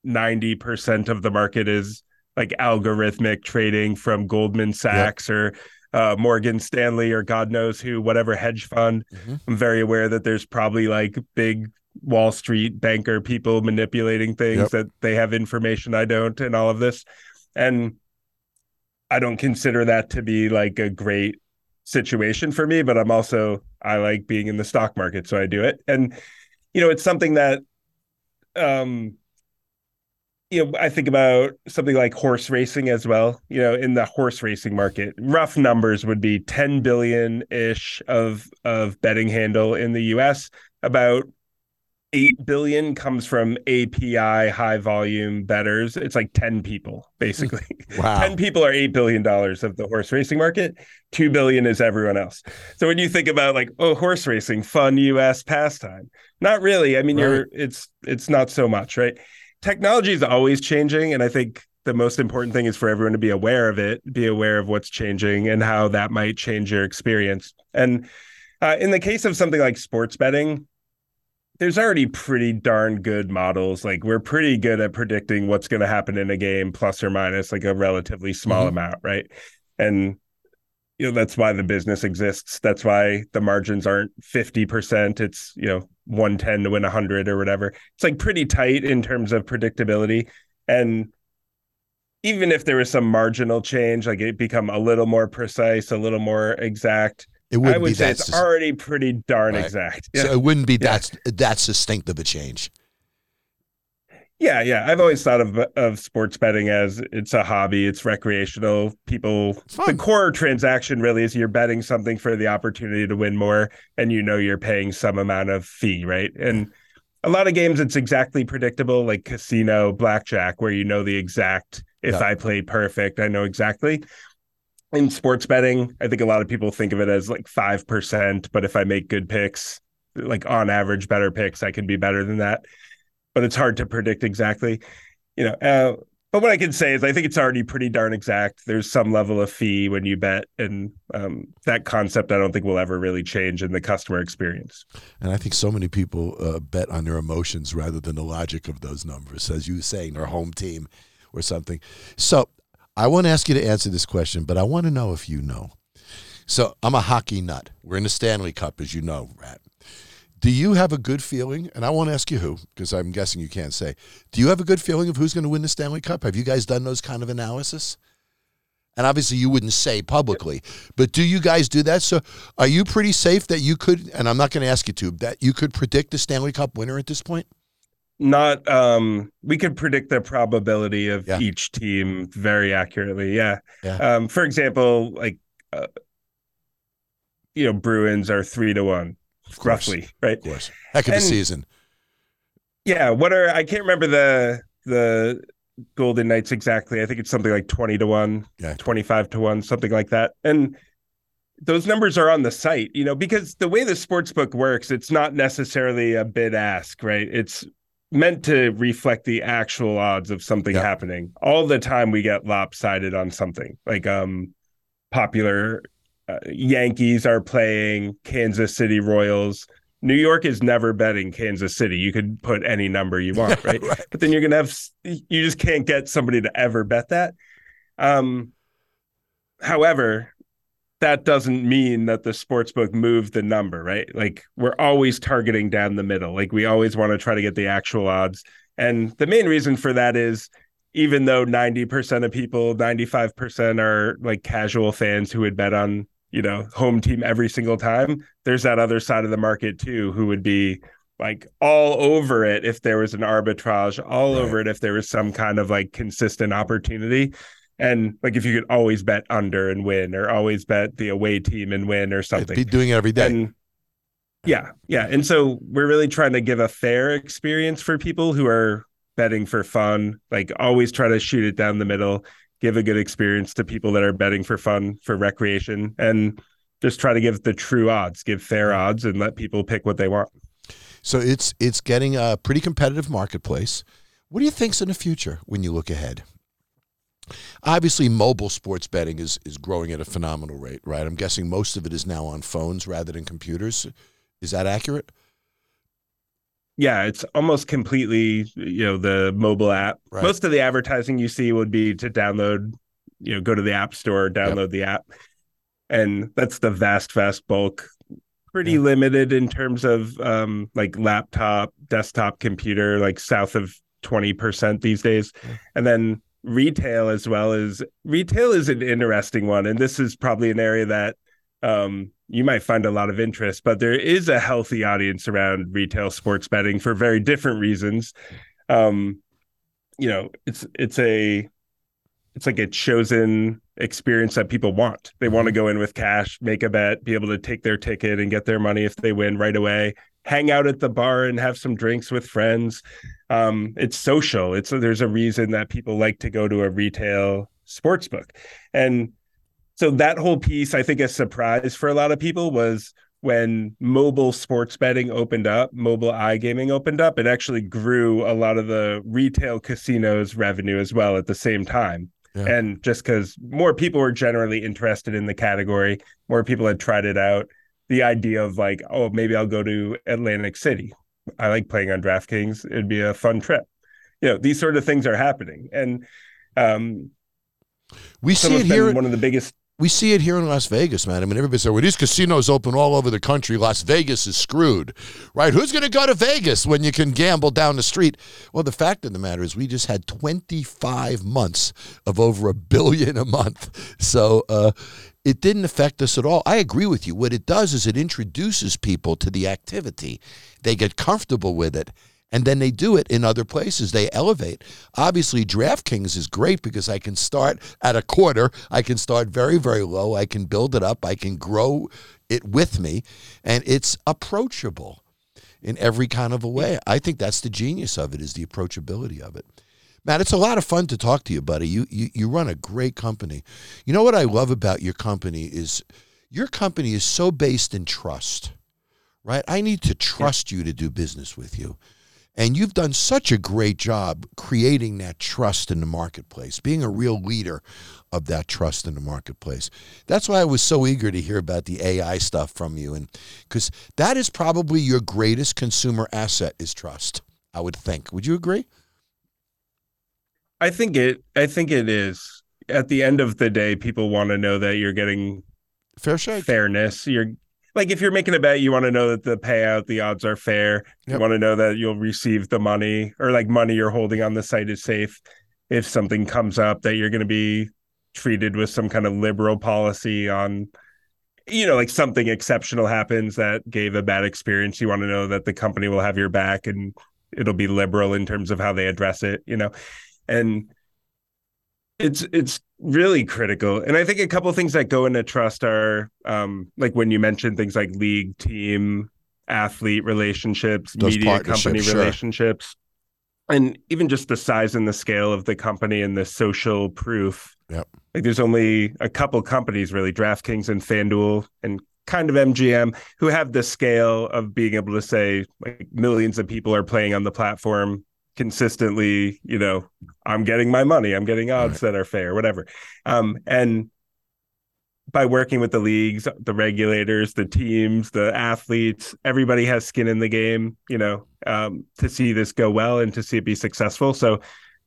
90% of the market is like algorithmic trading from Goldman Sachs or uh, Morgan Stanley or God knows who, whatever hedge fund. Mhm. I'm very aware that there's probably like big Wall Street banker people manipulating things Yep. that they have information I don't and all of this. And I don't consider that to be like a great situation for me, but I'm also I like being in the stock market, so I do it. And you know, it's something that um you know, I think about something like horse racing as well. You know, in the horse racing market, rough numbers would be 10 billion ish of of betting handle in the US. About 8 billion comes from API high volume betters. It's like 10 people, basically. Wow. 10 people are 8 billion dollars of the horse racing market. 2 billion is everyone else. So when you think about like, oh, horse racing, fun US pastime. Not really. I mean, Right. you're it's it's not so much, right? Technology is always changing and I think the most important thing is for everyone to be aware of it, be aware of what's changing and how that might change your experience. And uh, in the case of something like sports betting, there's already pretty darn good models. Like we're pretty good at predicting what's going to happen in a game, plus or minus like a relatively small Mhm. amount, right? And you know that's why the business exists. That's why the margins aren't fifty percent. It's you know one ten to win hundred or whatever. It's like pretty tight in terms of predictability. And even if there was some marginal change, like it become a little more precise, a little more exact, It I wouldn't would be say that. it's already pretty darn Right. exact. So it wouldn't be Yeah. that that succinct of a change. yeah, yeah. I've always thought of of sports betting as it's a hobby, it's recreational. People the core transaction really is you're betting something for the opportunity to win more and you know you're paying some amount of fee, right? And a lot of games it's exactly predictable like casino, blackjack where you know the exact if Yeah. I play perfect, I know exactly. In sports betting, I think a lot of people think of it as like 5%, but if I make good picks, like on average better picks, I can be better than that. But it's hard to predict exactly. You know, uh, but what I can say is I think it's already pretty darn exact. There's some level of fee when you bet, and um, that concept I don't think will ever really change in the customer experience. And I think so many people uh, bet on their emotions rather than the logic of those numbers, as you were saying, their home team or something. So I want to ask you to answer this question, but I want to know if you know. So I'm a hockey nut. We're in the Stanley Cup, as you know, Matt. Do you have a good feeling? And I won't ask you who, because I'm guessing you can't say. Do you have a good feeling of who's going to win the Stanley Cup? Have you guys done those kind of analysis? And obviously, you wouldn't say publicly, but do you guys do that? So, are you pretty safe that you could? And I'm not going to ask you to that you could predict the Stanley Cup winner at this point. Not um, we could predict the probability of Yeah. each team very accurately. Yeah. Yeah. Um, for example, like uh, you know, Bruins are three to one, roughly, right? of course. Heck of a season. Yeah, what are I can't remember the the Golden Knights exactly. I think it's something like 20 to 1, Yeah. 25 to 1, something like that. And those numbers are on the site, you know, because the way the sports book works, it's not necessarily a bid ask, right? It's meant to reflect the actual odds of something Yeah. happening. All the time we get lopsided on something. Like um popular uh, Yankees are playing Kansas City Royals. New York is never betting Kansas City. You could put any number you want, right? Right. But then you're gonna have you just can't get somebody to ever bet that. Um, however, that doesn't mean that the sportsbook moved the number, right? Like we're always targeting down the middle. Like we always want to try to get the actual odds. And the main reason for that is even though 90% of people, 95% are like casual fans who would bet on, you know, home team every single time, there's that other side of the market too who would be like all over it if there was an arbitrage, all Right. over it if there was some kind of like consistent opportunity. And like if you could always bet under and win, or always bet the away team and win, or something. Be doing it every day. And yeah, yeah. And so we're really trying to give a fair experience for people who are betting for fun. Like always try to shoot it down the middle, give a good experience to people that are betting for fun, for recreation, and just try to give the true odds, give fair odds, and let people pick what they want. So it's it's getting a pretty competitive marketplace. What do you think's in the future when you look ahead? Obviously, mobile sports betting is is growing at a phenomenal rate, right? I'm guessing most of it is now on phones rather than computers. Is that accurate? Yeah, it's almost completely, you know, the mobile app. Right. Most of the advertising you see would be to download, you know, go to the app store, download the app. And that's the vast, vast bulk. Pretty Yeah. limited in terms of um like laptop, desktop computer, like south of 20% these days. Yeah. And then retail as well as retail is an interesting one. And this is probably an area that um, you might find a lot of interest, but there is a healthy audience around retail sports betting for very different reasons. Um, you know, it's it's a it's like a chosen experience that people want. They want to Mm-hmm. go in with cash, make a bet, be able to take their ticket and get their money if they win right away. Hang out at the bar and have some drinks with friends. Um, it's social. It's there's a reason that people like to go to a retail sports book, and so that whole piece, I think, a surprise for a lot of people was when mobile sports betting opened up, mobile iGaming opened up. It actually grew a lot of the retail casinos revenue as well at the same time. Yeah. And just because more people were generally interested in the category, more people had tried it out. The idea of like, oh, maybe I'll go to Atlantic City. I like playing on DraftKings. It'd be a fun trip. You know, these sort of things are happening. And um, We see it here. one of the biggest we see it here in Las Vegas, man. I mean, everybody said, well, these casinos open all over the country. Las Vegas is screwed, right? Who's going to go to Vegas when you can gamble down the street? Well, the fact of the matter is, we just had 25 months of over a billion a month. So uh, it didn't affect us at all. I agree with you. What it does is it introduces people to the activity, they get comfortable with it. And then they do it in other places. They elevate. Obviously, DraftKings is great because I can start at a quarter. I can start very, very low. I can build it up. I can grow it with me. And it's approachable in every kind of a way. I think that's the genius of it is the approachability of it. Matt, it's a lot of fun to talk to you, buddy. You, you you run a great company. You know what I love about your company is your company is so based in trust. Right? I need to trust you to do business with you. And you've done such a great job creating that trust in the marketplace, being a real leader of that trust in the marketplace. That's why I was so eager to hear about the AI stuff from you and cuz that is probably your greatest consumer asset is trust. I would think. Would you agree? I think it I think it is. At the end of the day, people want to know that you're getting Fair shake. fairness. You're like if you're making a bet, you want to know that the payout, the odds are fair. Yep. You want to know that you'll receive the money or like money you're holding on the site is safe. If something comes up that you're going to be treated with some kind of liberal policy on you know like something exceptional happens that gave a bad experience you want to know that the company will have your back and it'll be liberal in terms of how they address it you know and it's it's really critical and i think a couple of things that go into trust are um like when you mentioned things like league team athlete relationships Those media company sure. relationships and even just the size and the scale of the company and the social proof Yep. like there's only a couple companies really draftkings and fanduel and kind of mgm who have the scale of being able to say like millions of people are playing on the platform consistently you know i'm getting my money i'm getting odds that are fair whatever. Um and by working with the leagues the regulators the teams the athletes everybody has skin in the game you know um to see this go well and to see it be successful. So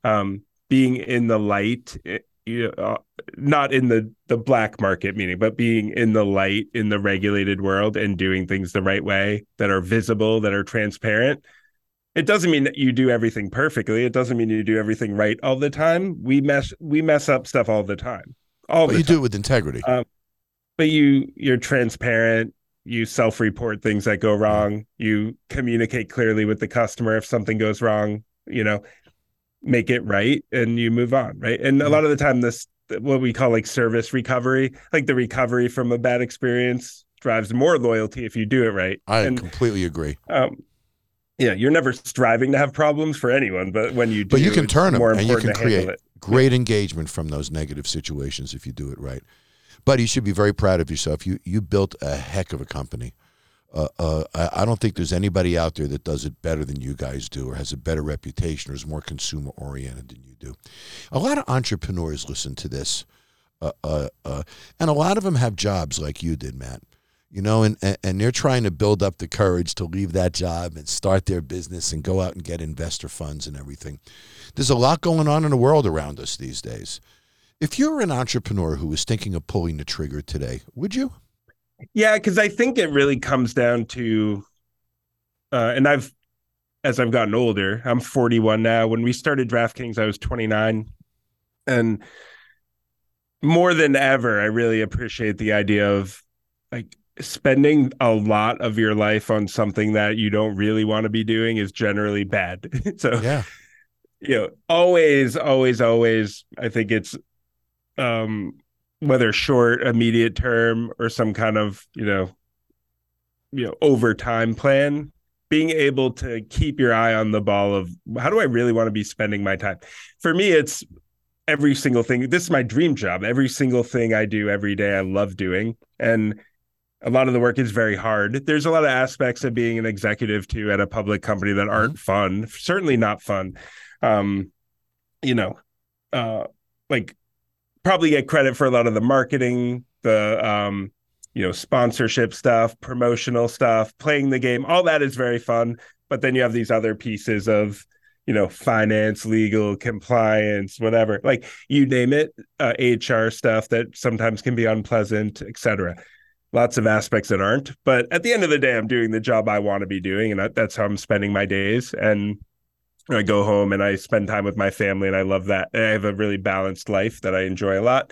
um being in the light eh, you know, uh, not in the the black market meaning but being in the light in the regulated world and doing things the right way that are visible that are transparent it doesn't mean that you do everything perfectly. It doesn't mean you do everything right all the time. We mess we mess up stuff all the time. All But the you time do it with integrity. but you you're transparent. You self-report things that go wrong. You communicate clearly with the customer if something goes wrong you know make it right and you move on right? And a lot of the time this what we call like service recovery like the recovery from a bad experience drives more loyalty if you do it right. I and completely agree. um yeah you're never striving to have problems for anyone but when you do But you can turn turn 'em more and you can create great engagement from those negative situations if you do it right. But you should be very proud of yourself. You you built a heck of a company. Uh, uh, I, I don't think there's anybody out there that does it better than you guys do, or has a better reputation, or is more consumer oriented than you do. A lot of entrepreneurs listen to this, uh, uh, uh, and a lot of them have jobs like you did, Matt. You know, and, and they're trying to build up the courage to leave that job and start their business and go out and get investor funds and everything. There's a lot going on in the world around us these days. If you're an entrepreneur who is thinking of pulling the trigger today, would you? Yeah, because I think it really comes down to, uh, and I've, as I've gotten older, I'm 41 now. When we started DraftKings, I was 29, and more than ever, I really appreciate the idea of like spending a lot of your life on something that you don't really want to be doing is generally bad. so Yeah. you know, always, always, always, I think it's um whether short, immediate term, or some kind of, you know, you know, overtime plan, being able to keep your eye on the ball of how do I really want to be spending my time? For me, it's every single thing. This is my dream job. Every single thing I do every day, I love doing. And a lot of the work is very hard. There's a lot of aspects of being an executive too at a public company that aren't fun. Certainly not fun. Um, you know, uh, like probably get credit for a lot of the marketing, the um, you know, sponsorship stuff, promotional stuff, playing the game. All that is very fun. But then you have these other pieces of you know finance legal compliance whatever like you name it uh, hr stuff that sometimes can be unpleasant etc lots of aspects that aren't but at the end of the day i'm doing the job i want to be doing and that's how i'm spending my days. And i go home and i spend time with my family and i love that. I have a really balanced life that i enjoy a lot.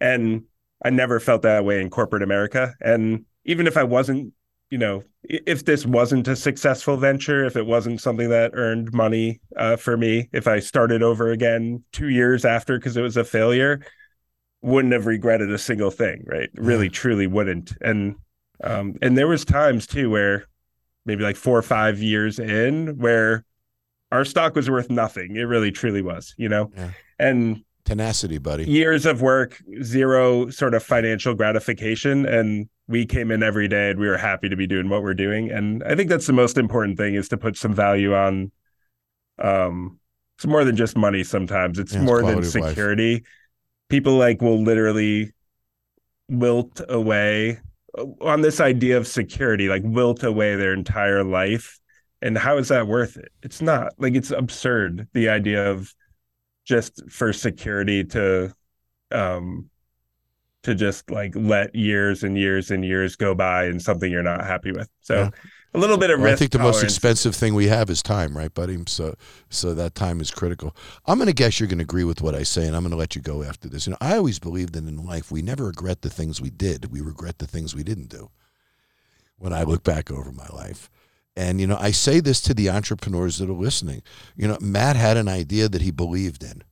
And i never felt that way in corporate america. And even if i wasn't you know, if this wasn't a successful venture, if it wasn't something that earned money uh, for me, if I started over again two years after because it was a failure, wouldn't have regretted a single thing, right? Really, yeah. truly wouldn't. And um, and there was times too where maybe like four or five years in where our stock was worth nothing. It really, truly was, you know, yeah. and tenacity, buddy. Years of work, zero sort of financial gratification, and we came in every day and we were happy to be doing what we're doing. And I think that's the most important thing is to put some value on. Um, it's more than just money. Sometimes it's yeah, more than security. People like will literally wilt away on this idea of security, like wilt away their entire life. And how is that worth it? It's not like it's absurd. The idea of just for security to um to just like let years and years and years go by and something you're not happy with. So yeah. A little bit of well, risk. I think the tolerance. most expensive thing we have is time, right, buddy? So so that time is critical. I'm going to guess you're going to agree with what I say, and I'm going to let you go after this. You know, I always believed that in life we never regret the things we did; we regret the things we didn't do. When I look back over my life. And, you know, I say this to the entrepreneurs that are listening. You know, Matt had an idea that he believed in.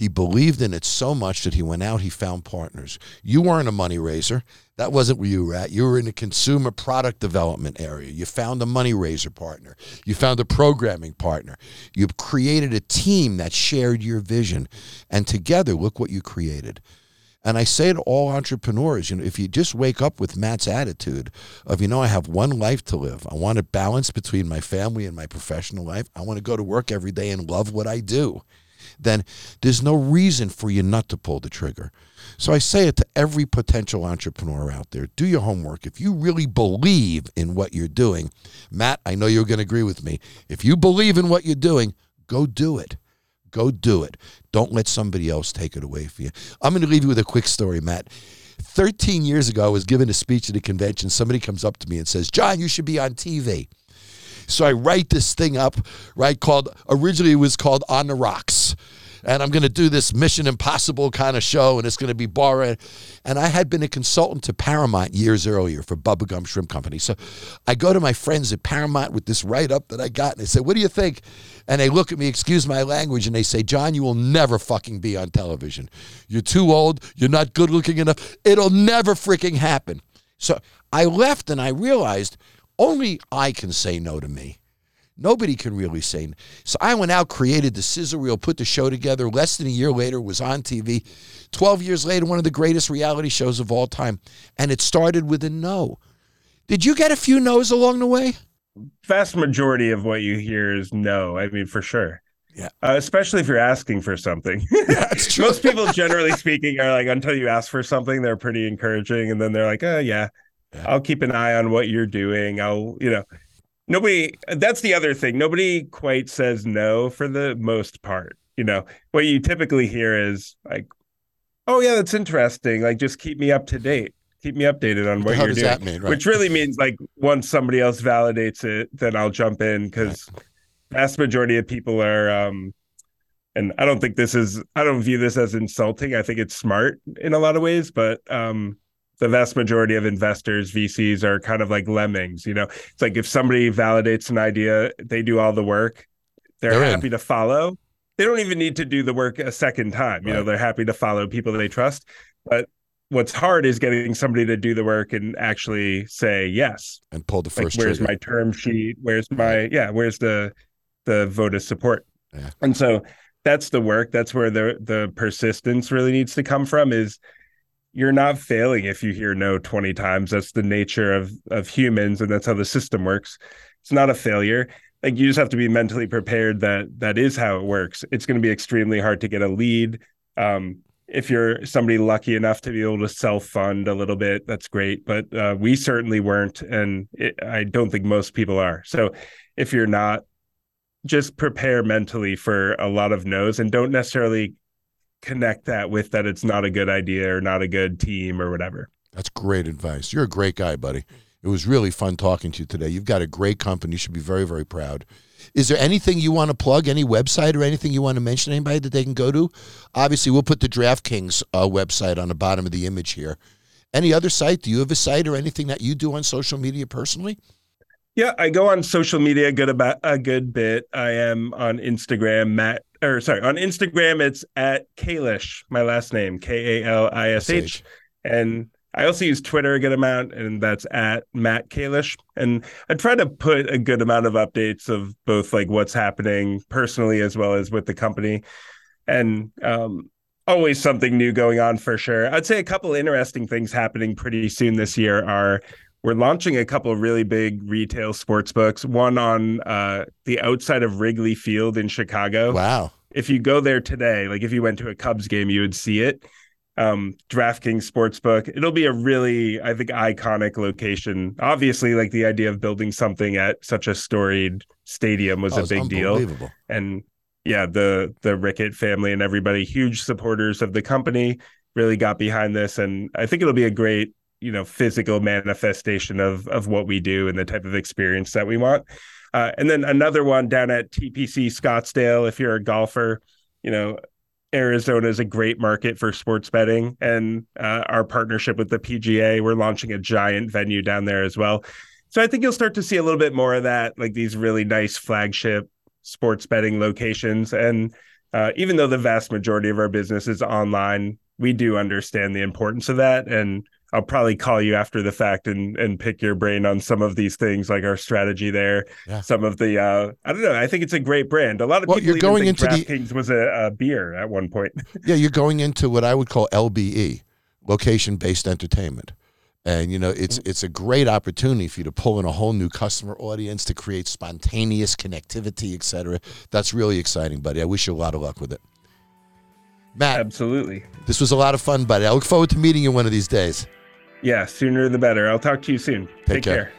He believed in it so much that he went out, he found partners. You weren't a money raiser. That wasn't where you were at. You were in the consumer product development area. You found a money raiser partner. You found a programming partner. You created a team that shared your vision. And together, look what you created. And I say to all entrepreneurs, you know, if you just wake up with Matt's attitude of, you know, I have one life to live. I want a balance between my family and my professional life. I want to go to work every day and love what I do then there's no reason for you not to pull the trigger. So I say it to every potential entrepreneur out there do your homework. If you really believe in what you're doing, Matt, I know you're going to agree with me. If you believe in what you're doing, go do it. Go do it. Don't let somebody else take it away from you. I'm going to leave you with a quick story, Matt. 13 years ago, I was giving a speech at a convention. Somebody comes up to me and says, Jon, you should be on TV. So I write this thing up, right? Called originally it was called On the Rocks. And I'm going to do this Mission Impossible kind of show, and it's going to be boring. And I had been a consultant to Paramount years earlier for Bubba Gump Shrimp Company. So I go to my friends at Paramount with this write up that I got, and they say, What do you think? And they look at me, excuse my language, and they say, Jon, you will never fucking be on television. You're too old. You're not good looking enough. It'll never freaking happen. So I left and I realized only I can say no to me. Nobody can really say. No. So I went out, created the sizzle reel, put the show together. Less than a year later, was on TV. Twelve years later, one of the greatest reality shows of all time, and it started with a no. Did you get a few no's along the way? Vast majority of what you hear is no. I mean, for sure. Yeah. Uh, especially if you're asking for something. True. Most people, generally speaking, are like, until you ask for something, they're pretty encouraging. And then they're like, oh, yeah, yeah. I'll keep an eye on what you're doing. I'll, you know, nobody, that's the other thing. Nobody quite says no for the most part. You know, what you typically hear is like, oh, yeah, that's interesting. Like, just keep me up to date. Keep me updated on what you're doing. Mean, right? Which really means like once somebody else validates it, then I'll jump in because right. vast majority of people are um and I don't think this is I don't view this as insulting. I think it's smart in a lot of ways, but um the vast majority of investors, VCs are kind of like lemmings. You know, it's like if somebody validates an idea, they do all the work. They're, They're happy in. to follow. they don't even need to do the work a second time. You know, they're happy to follow people they trust. But what's hard is getting somebody to do the work and actually say yes. and pull the Like, first where's trigger. my term sheet? Where's my yeah? Where's the the vote of support? Yeah. And so that's the work. That's where the the persistence really needs to come from. Is you're not failing if you hear no 20 times. That's the nature of of humans, and that's how the system works. It's not a failure. Like you just have to be mentally prepared that that is how it works. It's going to be extremely hard to get a lead. Um, if you're somebody lucky enough to be able to self fund a little bit, that's great. But uh, we certainly weren't, and it, I don't think most people are. So if you're not, just prepare mentally for a lot of no's, and don't necessarily connect that with that it's not a good idea or not a good team or whatever. That's great advice. You're a great guy, buddy. It was really fun talking to you today. You've got a great company. You should be very, very proud. Is there anything you want to plug? Any website or anything you want to mention? Anybody that they can go to? Obviously, we'll put the DraftKings uh, website on the bottom of the image here. Any other site? Do you have a site or anything that you do on social media personally? Yeah, I go on social media a good about a good bit. I am on Instagram, Matt or sorry, on Instagram it's at Kalish, my last name, K A L I S H. And I also use Twitter a good amount, and that's at Matt Kalish. And I try to put a good amount of updates of both like what's happening personally as well as with the company. And um always something new going on for sure. I'd say a couple interesting things happening pretty soon this year are we're launching a couple of really big retail sports books. One on uh, the outside of Wrigley Field in Chicago. Wow. If you go there today, like if you went to a Cubs game, you would see it. Um, DraftKings Sportsbook. It'll be a really, I think, iconic location. Obviously, like the idea of building something at such a storied stadium was Oh, a big deal and yeah, the the Rickett family and everybody, huge supporters of the company, really got behind this, and I think it'll be a great, you know, physical manifestation of of what we do and the type of experience that we want. Uh, and then another one down at TPC Scottsdale. If you're a golfer, you know, Arizona is a great market for sports betting, and uh, our partnership with the PGA, we're launching a giant venue down there as well. So I think you'll start to see a little bit more of that, like these really nice flagship sports betting locations. And uh, even though the vast majority of our business is online, we do understand the importance of that. And I'll probably call you after the fact and and pick your brain on some of these things, like our strategy there. Yeah. Some of the uh, I don't know. I think it's a great brand. A lot of Well, people you're going think into the- DraftKings was a, a beer at one point. Yeah, you're going into what I would call LBE, location based entertainment. And you know, it's it's a great opportunity for you to pull in a whole new customer audience to create spontaneous connectivity, et cetera. That's really exciting, buddy. I wish you a lot of luck with it. Matt, Absolutely. this was a lot of fun, buddy. I look forward to meeting you one of these days. Yeah, sooner the better. I'll talk to you soon. Take, care. care.